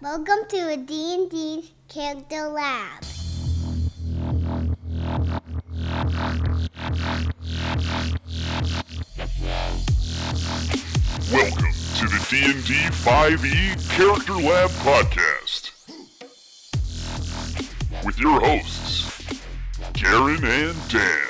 Welcome to a D&D Character Lab. Welcome to the D&D 5e Character Lab podcast with your hosts, Garen and Dan.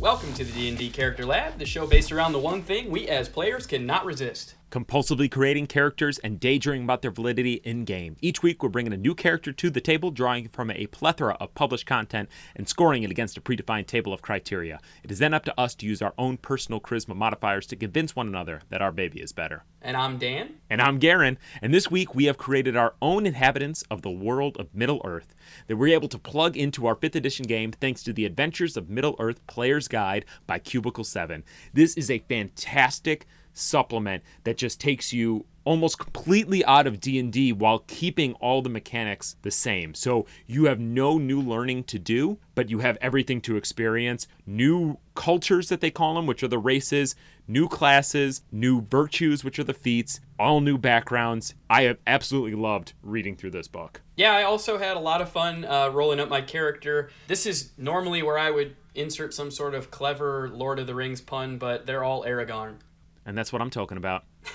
Welcome to the D&D Character Lab, the show based around the one thing we as players cannot resist. Compulsively creating characters and daydreaming about their validity in game. Each week, we're bringing a new character to the table, drawing from a plethora of published content and scoring it against a predefined table of criteria. It is then up to us to use our own personal charisma modifiers to convince one another that our baby is better. And I'm Dan. And I'm Garen, and this week we have created our own inhabitants of the world of Middle Earth that we're able to plug into our 5th edition game thanks to the Adventures of Middle Earth Player's Guide by Cubicle 7. This is a fantastic supplement that just takes you almost completely out of D&D while keeping all the mechanics the same. So you have no new learning to do, but you have everything to experience, new cultures that they call them, which are the races, new classes, new virtues, which are the feats, all new backgrounds. I have absolutely loved reading through this book. Yeah, I also had a lot of fun uh, rolling up my character. This is normally where I would insert some sort of clever Lord of the Rings pun, but they're all Aragorn. And that's what I'm talking about.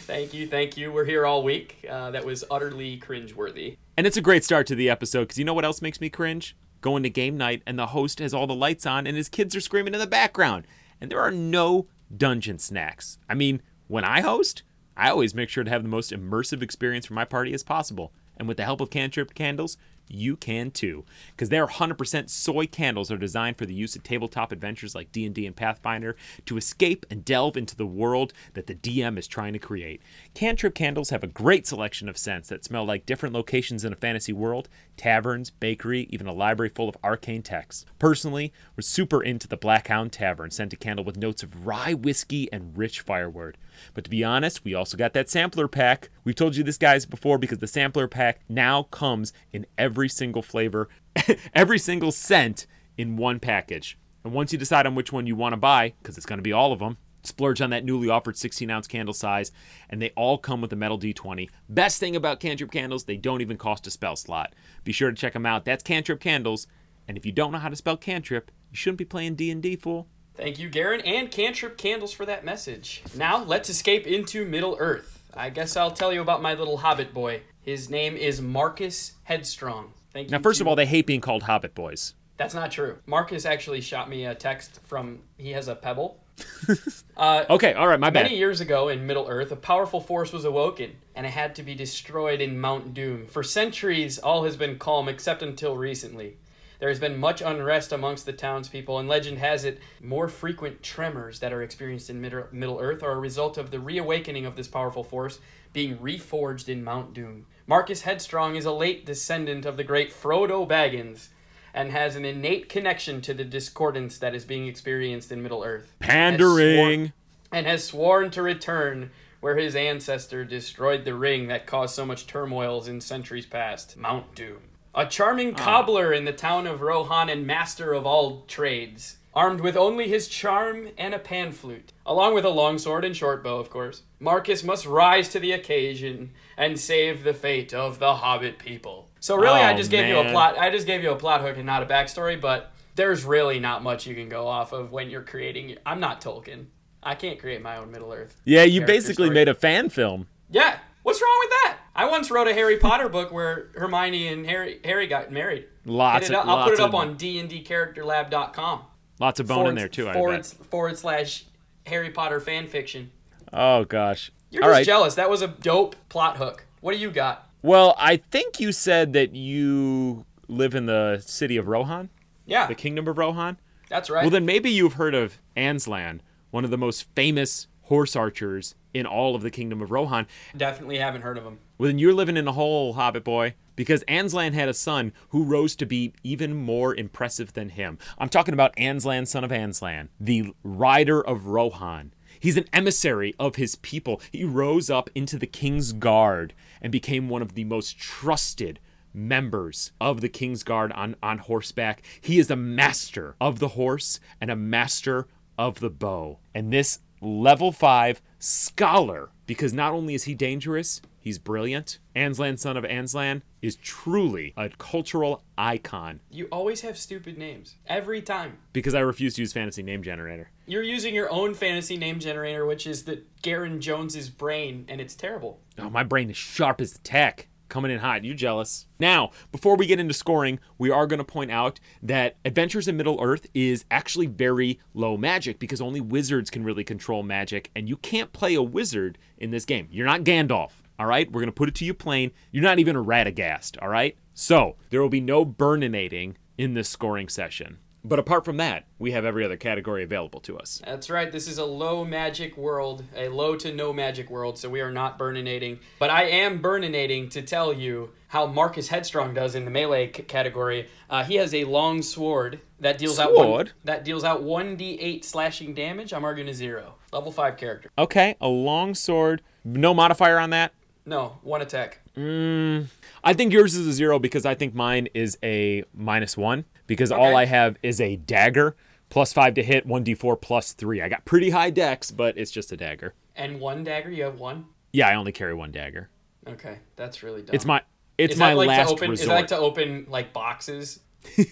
Thank you, thank you. We're here all week. Uh, that was utterly cringeworthy. And it's a great start to the episode because you know what else makes me cringe? Going to game night and the host has all the lights on and his kids are screaming in the background. And there are no dungeon snacks. I mean, when I host, I always make sure to have the most immersive experience for my party as possible. And with the help of Cantrip Candles, you can too. Because their 100% soy candles are designed for the use of tabletop adventures like D&D and Pathfinder to escape and delve into the world that the DM is trying to create. Cantrip candles have a great selection of scents that smell like different locations in a fantasy world, taverns, bakery, even a library full of arcane texts. Personally, we're super into the Black Hound Tavern scented candle with notes of rye whiskey and rich firewood. But to be honest, we also got that sampler pack. We've told you this guys before because the sampler pack now comes in every single flavor, every single scent in one package. And once you decide on which one you want to buy, because it's going to be all of them, splurge on that newly offered 16 ounce candle size, and they all come with a metal D20. Best thing about Cantrip candles, they don't even cost a spell slot. Be sure to check them out. That's Cantrip candles. And if you don't know how to spell cantrip, you shouldn't be playing D&D, fool. Thank you, Garen and Cantrip Candles for that message. Now, let's escape into Middle Earth. I guess I'll tell you about my little hobbit boy. His name is Marcus Headstrong. Thank you. Now, first to- of all, they hate being called Hobbit boys. That's not true. Marcus actually shot me a text from he has a pebble. uh, Okay, all right, my bad. Many years ago in Middle Earth, a powerful force was awoken, and it had to be destroyed in Mount Doom. For centuries, all has been calm except until recently. There has been much unrest amongst the townspeople, and legend has it more frequent tremors that are experienced in Mid- Middle Earth are a result of the reawakening of this powerful force being reforged in Mount Doom. Marcus Headstrong is a late descendant of the great Frodo Baggins and has an innate connection to the discordance that is being experienced in Middle Earth. Has swor- Pandering. and has sworn to return where his ancestor destroyed the ring that caused so much turmoils in centuries past Mount Doom. A charming ah. cobbler in the town of Rohan and master of all trades, armed with only his charm and a pan flute, along with a longsword and short bow, of course. Marcus must rise to the occasion and save the fate of the Hobbit people. So really, I Oh, just gave you a plot. I just gave you a plot hook and not a backstory, but there's really not much you can go off of when you're creating. I'm not Tolkien. I can't create my own Middle Earth. Yeah, you basically story. made a fan film. Yeah. What's wrong with that? I once wrote a Harry Potter book where Hermione and Harry Harry got married. Lots of- I'll put it up on dndcharacterlab.com. Lots of bone forward, in there too. I forward, bet. forward slash Harry Potter fan fiction. Oh gosh. You're All just right. jealous. That was a dope plot hook. What do you got? Well, I think you said that you live in the city of Rohan, Yeah, the kingdom of Rohan. that's right. Well, then maybe you've heard of Anslan, one of the most famous horse archers in all of the kingdom of Rohan. Definitely haven't heard of him. Well, then you're living in a hole, Hobbit boy, because Anslan had a son who rose to be even more impressive than him. I'm talking about Anslan, son of Anslan, the rider of Rohan. He's an emissary of his people. He rose up into the king's guard and became one of the most trusted members of the king's guard on, on horseback. He is a master of the horse and a master of the bow. And this level 5 Scholar, because not only is he dangerous, he's brilliant. Anslan, son of Anslan, is truly a cultural icon You always have stupid names. Every time. because I refuse to use fantasy name generator. You're using your own fantasy name generator, which is the Garen Jones's brain, and it's terrible. Oh, my brain is sharp as tech. Coming in hot. You jealous? Now, before we get into scoring, we are going to point out that Adventures in Middle Earth is actually very low magic because only wizards can really control magic, and you can't play a wizard in this game. You're not Gandalf, all right? We're going to put it to you plain. You're not even a Radagast, all right? So, there will be no burninating in this scoring session. But apart from that, we have every other category available to us. That's right. This is a low magic world, a low to no magic world, so we are not burninating. But I am burninating to tell you how Marcus Headstrong does in the melee c- category. Uh, he has a long sword that deals out one, Sword? that deals out one d8 slashing damage. I'm arguing a zero. Level five character. Okay, a long sword, no modifier on that. No, one attack. Mm, I think yours is a zero because I think mine is a minus one because all I have is a dagger plus five to hit, one d4 plus three. I got pretty high dex, but it's just a dagger. And one dagger. You have one. Yeah, I only carry one dagger. Okay, that's really dumb. It's my it's Is my like last open? Is resort. that like to open like boxes?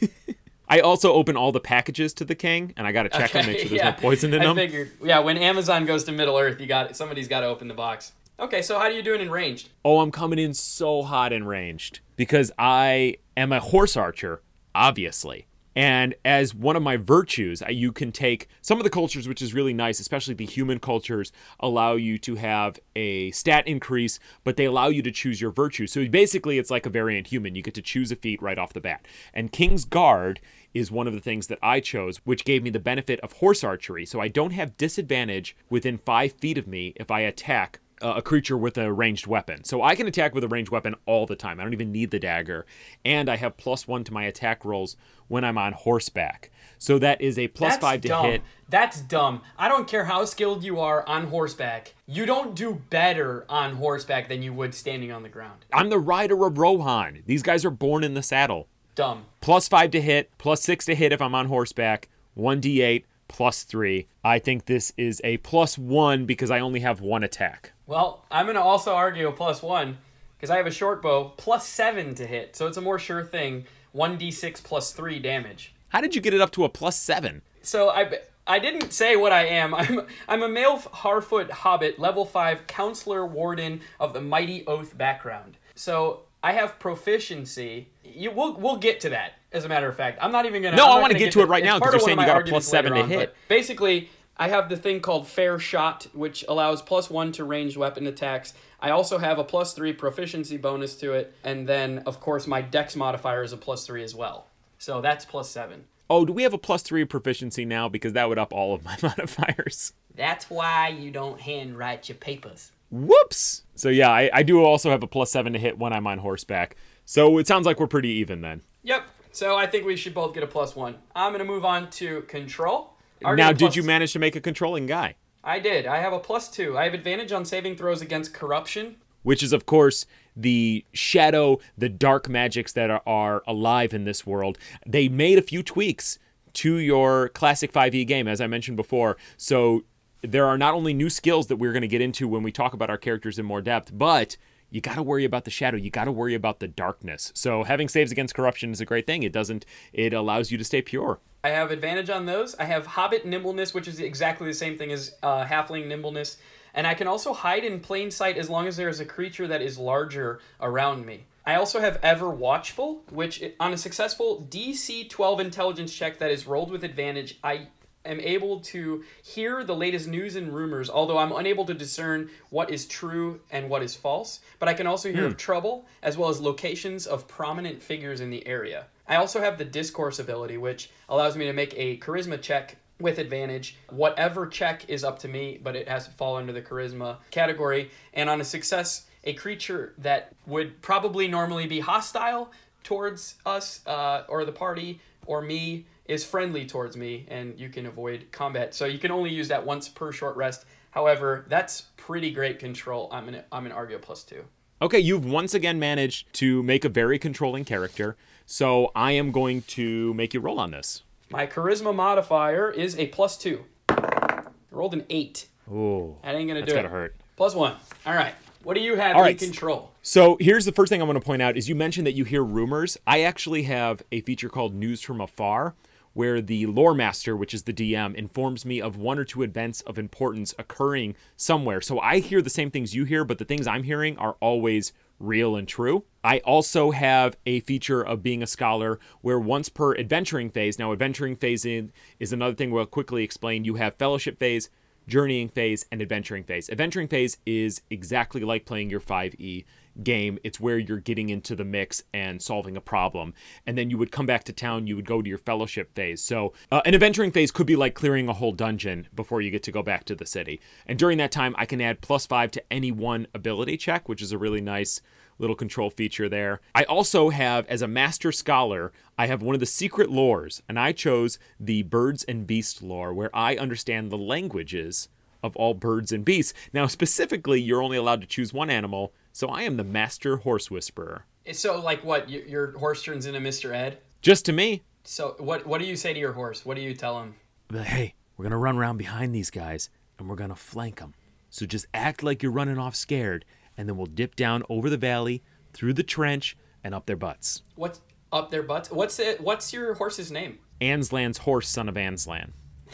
I also open all the packages to the king, and I got to check them, to make sure there's no poison in I them. figured. Yeah, when Amazon goes to Middle Earth, you got somebody's got to open the box. Okay, so how are you doing in ranged? Oh, I'm coming in so hot and ranged because I am a horse archer, obviously. And as one of my virtues, you can take some of the cultures, which is really nice, especially the human cultures, allow you to have a stat increase, but they allow you to choose your virtue. So basically, it's like a variant human. You get to choose a feat right off the bat. And King's Guard is one of the things that I chose, which gave me the benefit of horse archery. So I don't have disadvantage within five feet of me if I attack uh, a creature with a ranged weapon. So I can attack with a ranged weapon all the time. I don't even need the dagger. And I have plus one to my attack rolls when I'm on horseback. So that is a plus That's five to dumb. hit. That's dumb. I don't care how skilled you are on horseback. You don't do better on horseback than you would standing on the ground. I'm the rider of Rohan. These guys are born in the saddle. Dumb. Plus five to hit, plus six to hit if I'm on horseback, 1d8, plus three. I think this is a plus one because I only have one attack. Well, I'm gonna also argue a plus one because I have a short bow plus seven to hit, so it's a more sure thing. One d6 plus three damage. How did you get it up to a plus seven? So I I didn't say what I am. I'm I'm a male Harfoot hobbit, level five counselor warden of the mighty oath background. So I have proficiency. You we'll we'll get to that. As a matter of fact, I'm not even gonna. No, I'm I wanna get to it right now now 'cause part you're saying you got a plus seven to on, hit. Basically, I have the thing called fair shot, which allows plus one to ranged weapon attacks. I also have a plus three proficiency bonus to it, and then of course my dex modifier is a plus three as well. So that's plus seven. Oh, do we have a plus three proficiency now? Because that would up all of my modifiers. That's why you don't handwrite your papers. Whoops. So yeah, I, I do also have a plus seven to hit when I'm on horseback. So it sounds like we're pretty even then. Yep. So I think we should both get a plus one. I'm gonna move on to control. Already now, did you manage to make a controlling guy? I did. I have a plus two. I have advantage on saving throws against corruption. Which is, of course, the shadow, the dark magics that are, are alive in this world. They made a few tweaks to your classic 5e game, as I mentioned before. So there are not only new skills that we're going to get into when we talk about our characters in more depth, but you got to worry about the shadow. You got to worry about the darkness. So having saves against corruption is a great thing. It doesn't. It allows you to stay pure. I have advantage on those. I have Hobbit Nimbleness, which is exactly the same thing as uh, Halfling Nimbleness. And I can also hide in plain sight as long as there is a creature that is larger around me. I also have Ever Watchful, which on a successful DC 12 intelligence check that is rolled with advantage, I am able to hear the latest news and rumors, although I'm unable to discern what is true and what is false. But I can also hear of trouble, as well as locations of prominent figures in the area. I also have the Discourse ability, which allows me to make a charisma check with advantage. Whatever check is up to me, but it has to fall under the charisma category. And on a success, a creature that would probably normally be hostile towards us uh, or the party or me is friendly towards me, and you can avoid combat. So you can only use that once per short rest. However, that's pretty great control. I'm an I'm an Argo plus two. Okay, you've once again managed to make a very controlling character. So I am going to make you roll on this. My charisma modifier is a plus two. I rolled an eight. Ooh, That ain't gonna that's do gotta hurt. Plus one. All right. What do you have All in right. control? So here's the first thing I want to point out is you mentioned that you hear rumors. I actually have a feature called News from Afar, where the lore master, which is the DM, informs me of one or two events of importance occurring somewhere. So I hear the same things you hear, but the things I'm hearing are always real and true. I also have a feature of being a scholar where once per adventuring phase, now adventuring phase in is another thing we'll quickly explain. You have fellowship phase, journeying phase and adventuring phase. Adventuring phase is exactly like playing your 5e game. It's where you're getting into the mix and solving a problem. And then you would come back to town, you would go to your fellowship phase. So, uh, an adventuring phase could be like clearing a whole dungeon before you get to go back to the city. And during that time, I can add plus 5 to any one ability check, which is a really nice little control feature there. I also have, as a master scholar, I have one of the secret lores, and I chose the birds and beast lore, where I understand the languages of all birds and beasts. Now, specifically, you're only allowed to choose one animal, so I am the master horse whisperer. So, like, what? Your, your horse turns into Mr. Ed? Just to me, So, what what do you say to your horse? What do you tell him? but hey, we're gonna run around behind these guys, and we're gonna flank them. So just act like you're running off scared, and then we'll dip down over the valley, through the trench, and up their butts. What's up their butts? What's it? What's your horse's name? Anslan's horse, son of Anslan.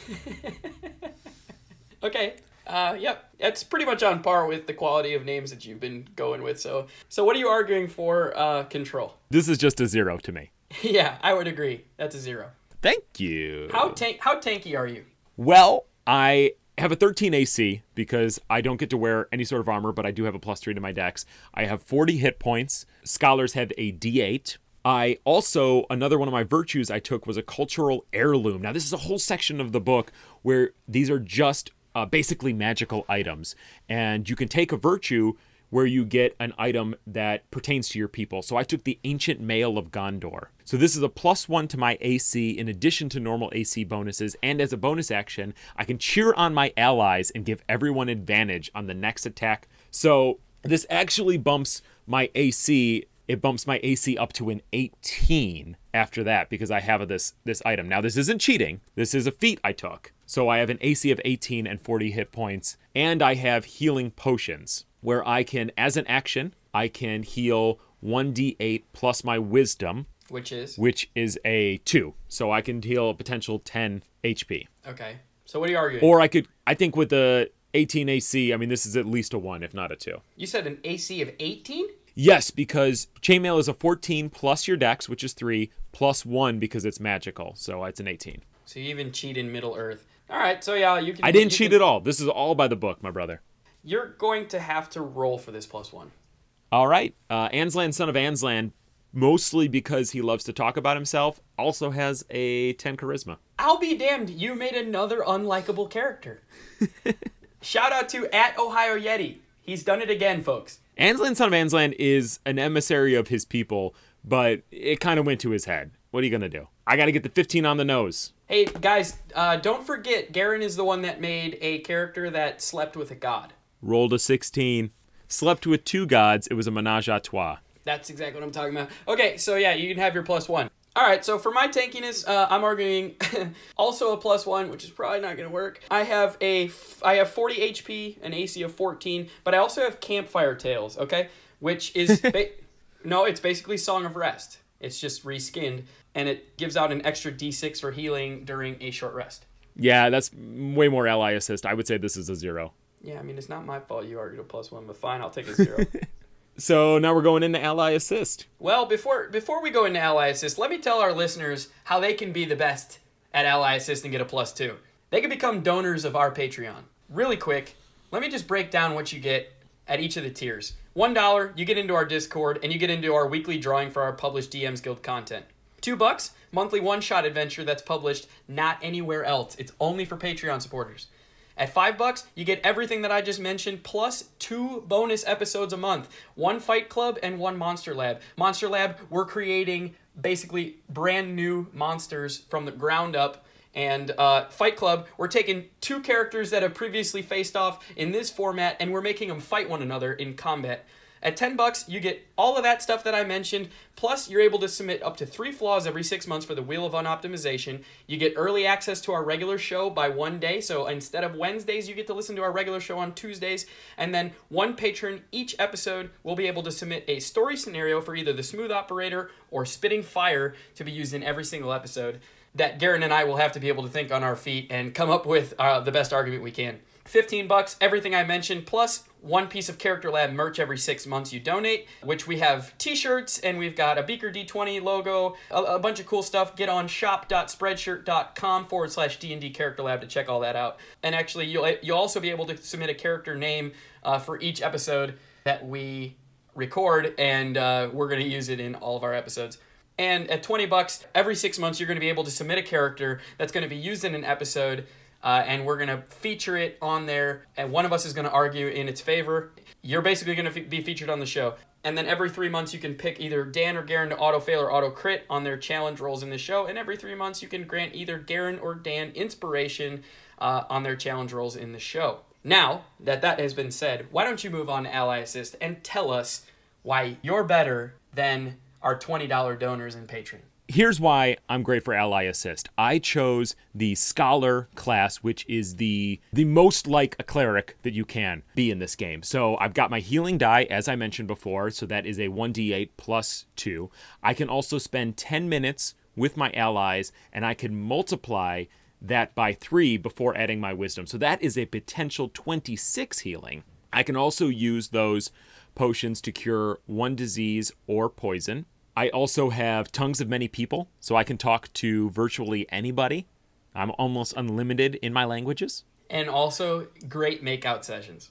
Okay. Uh, yep. That's pretty much on par with the quality of names that you've been going with. So, so what are you arguing for? Uh, control. This is just a zero to me. yeah, I would agree. That's a zero. Thank you. How tank? How tanky are you? Well, I have a 13 AC because I don't get to wear any sort of armor, but I do have a plus three to my dex. I have 40 hit points. Scholars have a D8. I also, another one of my virtues I took was a cultural heirloom. Now, this is a whole section of the book where these are just uh, basically magical items. And you can take a virtue where you get an item that pertains to your people. So I took the Ancient Mail of Gondor. So this is a plus one to my AC in addition to normal AC bonuses. And as a bonus action, I can cheer on my allies and give everyone advantage on the next attack. So this actually bumps my AC. It bumps my AC up to an 18 after that because I have this this item. Now this isn't cheating. This is a feat I took. So I have an AC of 18 and 40 hit points, and I have healing potions where I can, as an action, I can heal 1d8 plus my wisdom, Which is which is a 2. So I can heal a potential 10 HP. okay. So what are you arguing? Or I could, I think with the 18 AC, I mean, this is at least a 1, if not a 2. you said an AC of 18. Yes, because chainmail is a 14 plus your dex, which is 3, plus 1 because it's magical. So it's an 18. So you even cheat in Middle Earth. All right. So yeah, you can. I didn't cheat can- at all. This is all by the book, my brother. You're going to have to roll for this plus one. All right. Uh, Anslan, son of Anslan, mostly because he loves to talk about himself, also has a 10 charisma. I'll be damned. You made another unlikable character. Shout out to at Ohio Yeti. He's done it again, folks. Anslan, son of Anslan, is an emissary of his people, but it kind of went to his head. What are you to do? I got to get the 15 on the nose. Hey guys, uh, don't forget, Garen is the one that made a character that slept with a god. Rolled a 16. Slept with two gods. It was a menage a trois. That's exactly what I'm talking about. Okay, so yeah, you can have your plus one. All right, so for my tankiness, uh, I'm arguing also a plus one, which is probably not going to work. I have a f- I have 40 HP, an AC of 14, but I also have Campfire Tales, okay, which is ba- no, it's basically Song of Rest. It's just reskinned, and it gives out an extra D6 for healing during a short rest. Yeah, that's way more ally assist. I would say this is a zero. Yeah, I mean it's not my fault you argued a plus one, but fine, I'll take a zero. So now we're going into ally assist. Well, before before we go into Ally Assist, let me tell our listeners how they can be the best at Ally Assist and get a plus two. They can become donors of our Patreon. Really quick, let me just break down what you get at each of the tiers. One dollar, you get into our Discord and you get into our weekly drawing for our published DMs Guild content. Two bucks, monthly one-shot adventure that's published not anywhere else. It's only for Patreon supporters. At five bucks, you get everything that I just mentioned, plus two bonus episodes a month. One Fight Club and one Monster Lab. Monster Lab, we're creating basically brand new monsters from the ground up. And uh, Fight Club, we're taking two characters that have previously faced off in this format and we're making them fight one another in combat. At 10 bucks, you get all of that stuff that I mentioned, plus you're able to submit up to 3 flaws every 6 months for the Wheel of Unoptimization. You get early access to our regular show by one day, so instead of Wednesdays, you get to listen to our regular show on Tuesdays, and then one patron each episode will be able to submit a story scenario for either the Smooth Operator or Spitting Fire to be used in every single episode that Garen and I will have to be able to think on our feet and come up with uh, the best argument we can. 15 bucks, everything I mentioned, plus one piece of Character Lab merch every six months you donate, which we have t-shirts and we've got a Beaker D20 logo, a, a bunch of cool stuff. Get on shop.spreadshirt.com forward slash D&D Character Lab to check all that out. And actually, you'll, you'll also be able to submit a character name uh, for each episode that we record, and uh, we're going to use it in all of our episodes. And at 20 bucks, every six months, you're going to be able to submit a character that's going to be used in an episode, uh, and we're going to feature it on there. And one of us is going to argue in its favor. You're basically going to f- be featured on the show. And then every three months, you can pick either Dan or Garen to auto fail or auto crit on their challenge rolls in the show. And every three months, you can grant either Garen or Dan inspiration uh, on their challenge rolls in the show. Now that that has been said, why don't you move on to Ally Assist and tell us why you're better than our $20 donors and patron. Here's why I'm great for Ally Assist. I chose the Scholar class, which is the the most like a cleric that you can be in this game. So I've got my healing die, as I mentioned before, so that is a 1d8 plus 2. I can also spend 10 minutes with my allies, and I can multiply that by 3 before adding my wisdom. So that is a potential 26 healing. I can also use those potions to cure one disease or poison. I also have tongues of many people, so I can talk to virtually anybody. I'm almost unlimited in my languages. And also great makeout sessions.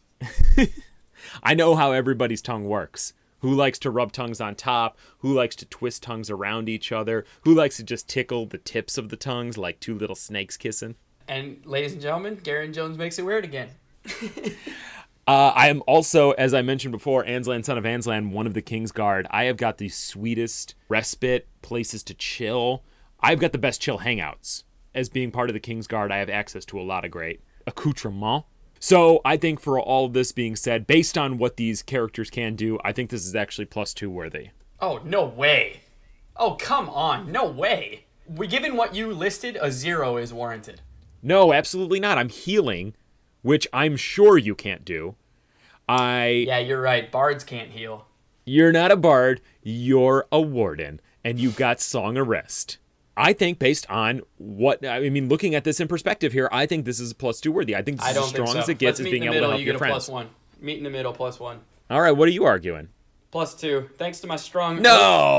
I know how everybody's tongue works. Who likes to rub tongues on top? Who likes to twist tongues around each other? Who likes to just tickle the tips of the tongues like two little snakes kissing? And ladies and gentlemen, Garen Jones makes it weird again. Uh, I am also, as I mentioned before, Anslan, son of Anslan, one of the King's Guard. I have got the sweetest respite, places to chill. I've got the best chill hangouts. As being part of the King's Guard, I have access to a lot of great accoutrements. So I think for all of this being said, based on what these characters can do, I think this is actually plus two worthy. Oh, no way. Oh, come on. No way. We, given what you listed, a zero is warranted. No, absolutely not. I'm healing which I'm sure you can't do. I Yeah, you're right. Bards can't heal. You're not a bard, you're a warden, and you've got song of rest. I think based on what I mean, looking at this in perspective here, I think this is plus two worthy. I think this I is as strong so. as it gets Let's as being in able middle. to help you your get a friends. plus one. Meet in the middle, plus one. All right, what are you arguing? Plus two. Thanks to my strong No!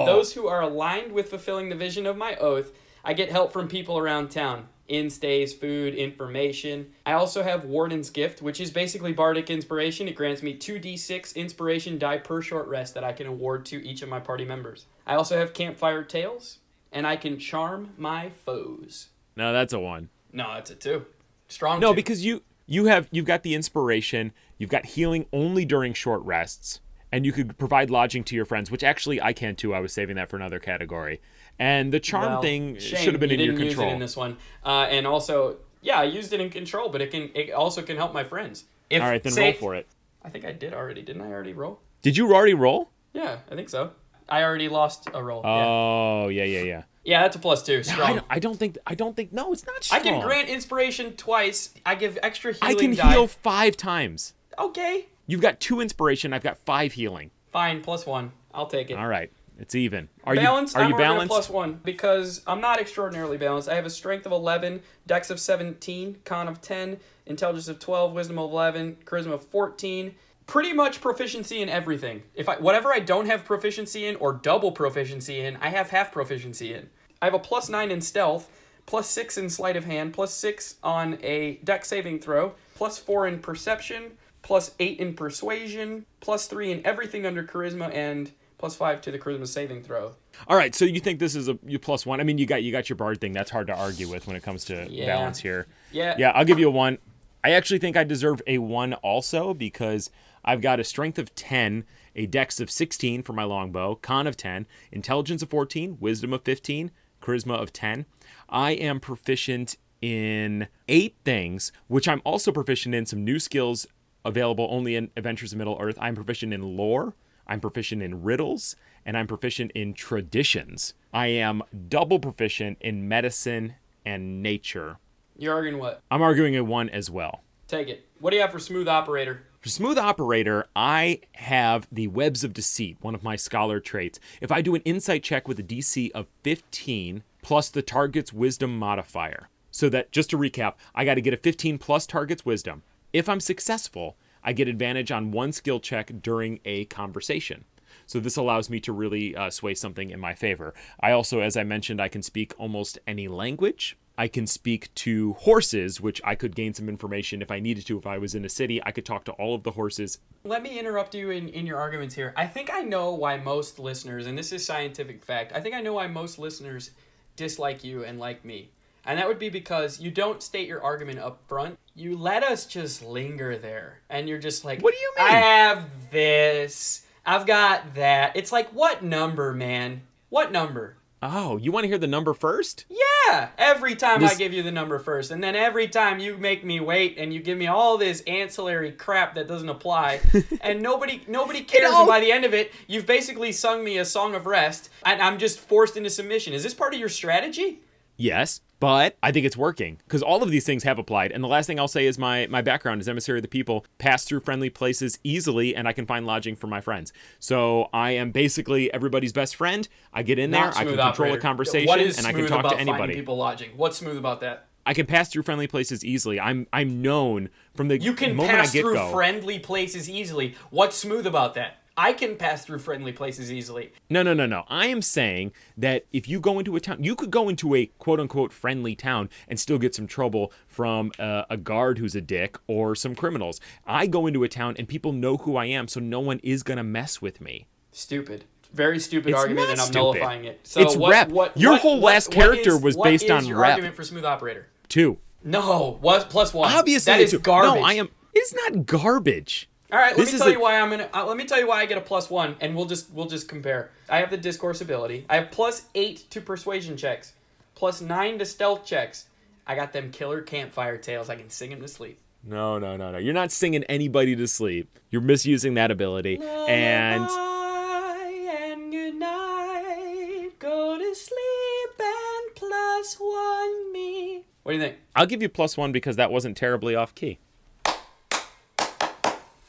oath, those who are aligned with fulfilling the vision of my oath, I get help from people around town. In stays, food, information. I also have Warden's Gift, which is basically Bardic Inspiration. It grants me 2d6 inspiration die per short rest that I can award to each of my party members. I also have Campfire Tales, and I can charm my foes. No, that's a one. No, that's a two. Strong No, two. because you you have you've got the inspiration, you've got healing only during short rests, and you could provide lodging to your friends, which actually I can too. I was saving that for another category. And the charm Well, thing should have been you in your control. Use it in this one, uh, and also, yeah, I used it in control, but it can it also can help my friends. If, All right, then say- roll for it. I think I did already. Didn't I already roll? Did you already roll? Yeah, I think so. I already lost a roll. Oh, yeah, yeah, yeah. yeah, that's a plus two. I Strong. don't, I don't think I don't think no, it's not Strong. I can grant inspiration twice. I give extra healing. I can die. heal five times. Okay, You've got two inspiration. I've got five healing. fine. Plus one. I'll take it. All right, it's even. Are Balance. you are I'm you balanced? plus one because I'm not extraordinarily balanced. I have a strength of 11, dex of 17, con of 10, intelligence of 12, wisdom of 11, charisma of 14. Pretty much proficiency in everything. If I whatever I don't have proficiency in or double proficiency in, I have half proficiency in. I have a plus nine in stealth, plus six in sleight of hand, plus six on a dex saving throw, plus four in perception, plus eight in persuasion, plus three in everything under charisma, and plus five to the charisma saving throw. All right, so you think this is a you plus one? I mean, you got you got your bard thing. That's hard to argue with when it comes to Yeah. balance here. Yeah. Yeah, I'll give you a one. I actually think I deserve a one also because I've got a strength of 10, a dex of 16 for my longbow, con of 10, intelligence of 14, wisdom of 15, charisma of 10. I am proficient in eight things, which I'm also proficient in some new skills available only in Adventures of Middle Earth. I'm proficient in lore. I'm proficient in riddles, and I'm proficient in traditions. I am double proficient in medicine and nature. You're arguing what? I'm arguing a one as well. Take it. What do you have for smooth operator? For Smooth Operator, I have the Webs of Deceit, one of my scholar traits. If I do an insight check with a DC of 15 plus the target's wisdom modifier, so that, just to recap, I got to get a 15 plus target's wisdom. If I'm successful, I get advantage on one skill check during a conversation. So this allows me to really uh, sway something in my favor. I also, as I mentioned, I can speak almost any language. I can speak to horses, which I could gain some information if I needed to. If I was in a city, I could talk to all of the horses. Let me interrupt you in, in your arguments here. I think I know why most listeners, and this is scientific fact, I think I know why most listeners dislike you and like me. And that would be because you don't state your argument up front. You let us just linger there. And you're just like, What do you mean? I have this. I've got that. It's like, what number, man? What number? Oh, you want to hear the number first? Yeah, every time I give you the number first, and then every time you make me wait, and you give me all this ancillary crap that doesn't apply, and nobody nobody cares. all- And by the end of it, you've basically sung me a song of rest, and I'm just forced into submission. Is this part of your strategy? Yes, but I think it's working because all of these things have applied. And the last thing I'll say is my my background is emissary of the people, pass through friendly places easily, and I can find lodging for my friends. So I am basically everybody's best friend. I get in there, I can control operator. a conversation, and I can talk about to anybody. People lodging. What's smooth about that? I can pass through friendly places easily. I'm I'm known from the You can moment pass I get through go. friendly places easily. What's smooth about that? I can pass through friendly places easily. No, no, no, no. I am saying that if you go into a town, you could go into a quote unquote friendly town and still get some trouble from uh, a guard who's a dick or some criminals. I go into a town and people know who I am, so no one is going to mess with me. Stupid. Very stupid It's argument, and I'm stupid. nullifying it. So It's what, rep. What, Your what- whole last character is- was based on your rep. argument for smooth operator? Two. No, what plus one? Obviously, that is it's- garbage. No, I am. It's not garbage. All right, let This me tell you why I'm gonna. Uh, let me tell you why I get a plus one, and we'll just we'll just compare. I have the discourse ability. I have plus eight to persuasion checks, plus nine to stealth checks. I got them killer campfire tales. I can sing them to sleep. No, no, no, no. You're not singing anybody to sleep. You're misusing that ability. And and good night. Go to sleep and plus one me. What do you think? I'll give you plus one because that wasn't terribly off key.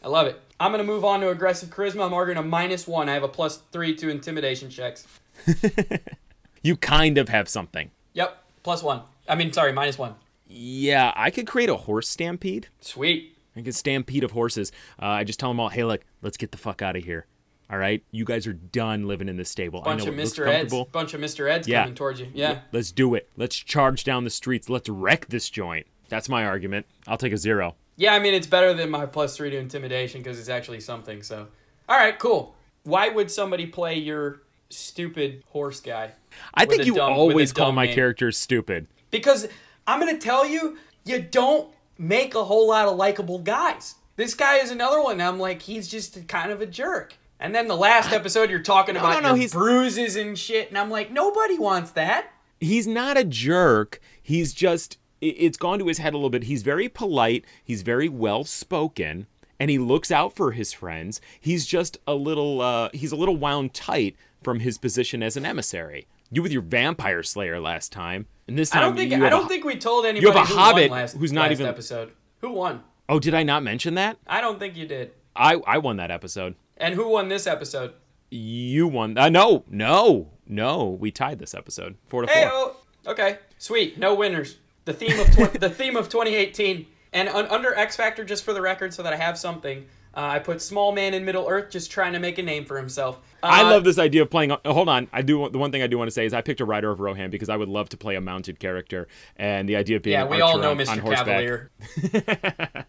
I love it. I'm gonna move on to aggressive charisma. I'm arguing a minus one. I have a plus three to intimidation checks. You kind of have something. Yep, plus one. I mean, sorry, minus one. Yeah, I could create a horse stampede. Sweet. I could stampede of horses. Uh, I just tell them all, hey, look, let's get the fuck out of here. All right, you guys are done living in this stable. Bunch I know of it looks Mr. Eds. Bunch of Mr. Eds Yeah. coming towards you. Yeah. Let's do it. Let's charge down the streets. Let's wreck this joint. That's my argument. I'll take a zero. Yeah, I mean, it's better than my plus three to intimidation because it's actually something. So, all right, cool. Why would somebody play your stupid horse guy? I think you dumb- always call my name. characters stupid. Because I'm gonna tell you, you don't make a whole lot of likable guys. This guy is another one. I'm like, he's just kind of a jerk. And then the last episode, you're talking No, about no, no, he's- bruises and shit, and I'm like, nobody wants that. he's not a jerk. He's just it's gone to his head a little bit. He's very polite, he's very well spoken, and he looks out for his friends. He's just a little uh he's a little wound tight from his position as an emissary. You with your vampire slayer last time, and this time I don't think I don't a- think we told anybody You have a who hobbit won last, who's not even- episode. Who won? Oh, did I not mention that? I don't think you did. I I won that episode. And who won this episode? You won. Uh, no, no, no. We tied this episode four to four. Hey, oh, okay, sweet. No winners. The theme of tw- the theme of 2018, and un- under X Factor, just for the record, so that I have something. Uh, I put small man in Middle Earth, just trying to make a name for himself. Uh, I love this idea of playing. oh, hold on, I do. The one thing I do want to say is I picked a rider of Rohan because I would love to play a mounted character, and the idea of being Yeah, we all know on, Mr. on. Cavalier.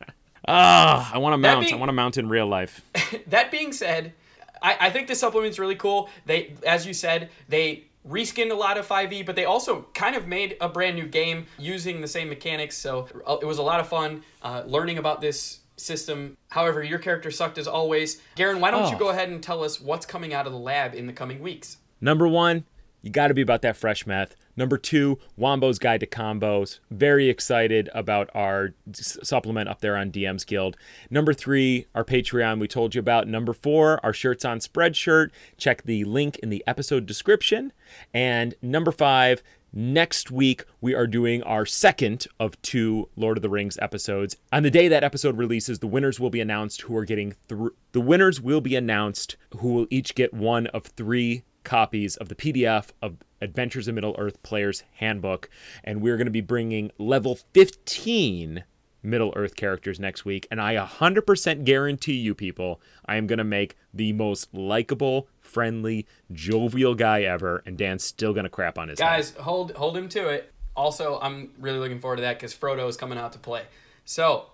Ah, I want to mount. being- I want to mount in real life. that being said, I, I think this supplement's really cool. They, as you said, they reskinned a lot of 5e, but they also kind of made a brand new game using the same mechanics. So uh, it was a lot of fun uh, learning about this system. However, your character sucked as always. Garen, why don't you Oh. go ahead and tell us what's coming out of the lab in the coming weeks? Number one, you got to be about that fresh meth. Number two, Wombo's Guide to Combos. Very excited about our supplement up there on DM's Guild. Number three, our Patreon we told you about. Number four, our Shirts on Spreadshirt. Check the link in the episode description. And number five, Next week, we are doing our second of two Lord of the Rings episodes. On the day that episode releases, the winners will be announced who are getting through. The winners will be announced who will each get one of three copies of the PDF of Adventures in Middle Earth Player's Handbook. And we're going to be bringing level 15 Middle Earth characters next week. And I 100% guarantee you, people, I am going to make the most likable, friendly, jovial guy ever. And Dan's still going to crap on his head. Guys, hold hold him to it. Also, I'm really looking forward to that because Frodo is coming out to play. So,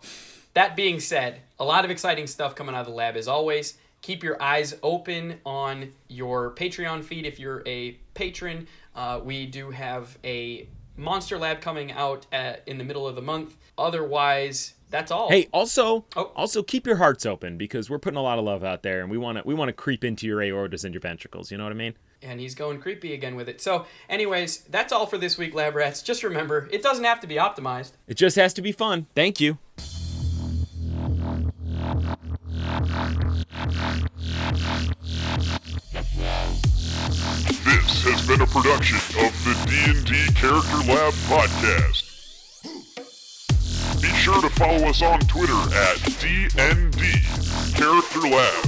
that being said, a lot of exciting stuff coming out of the lab as always. Keep your eyes open on your Patreon feed if you're a patron. Uh, we do have a Monster Lab coming out at, in the middle of the month. Otherwise, that's all. Hey, also, Oh. also keep your hearts open because we're putting a lot of love out there, and we want to we want to creep into your aortas and your ventricles. You know what I mean? and he's going creepy again with it. So, anyways, that's all for this week, Lab Rats. Just remember, it doesn't have to be optimized. It just has to be fun. Thank you. This has been a production of the D&D Character Lab podcast. Be sure to follow us on Twitter at DND Character Lab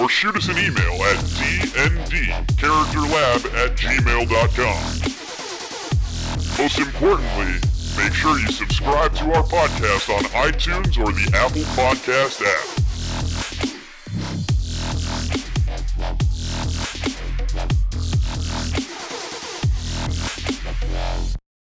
or shoot us an email at dndcharacterlab at gmail.com. Most importantly, make sure you subscribe to our podcast on iTunes or the Apple Podcast app.